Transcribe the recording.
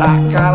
I I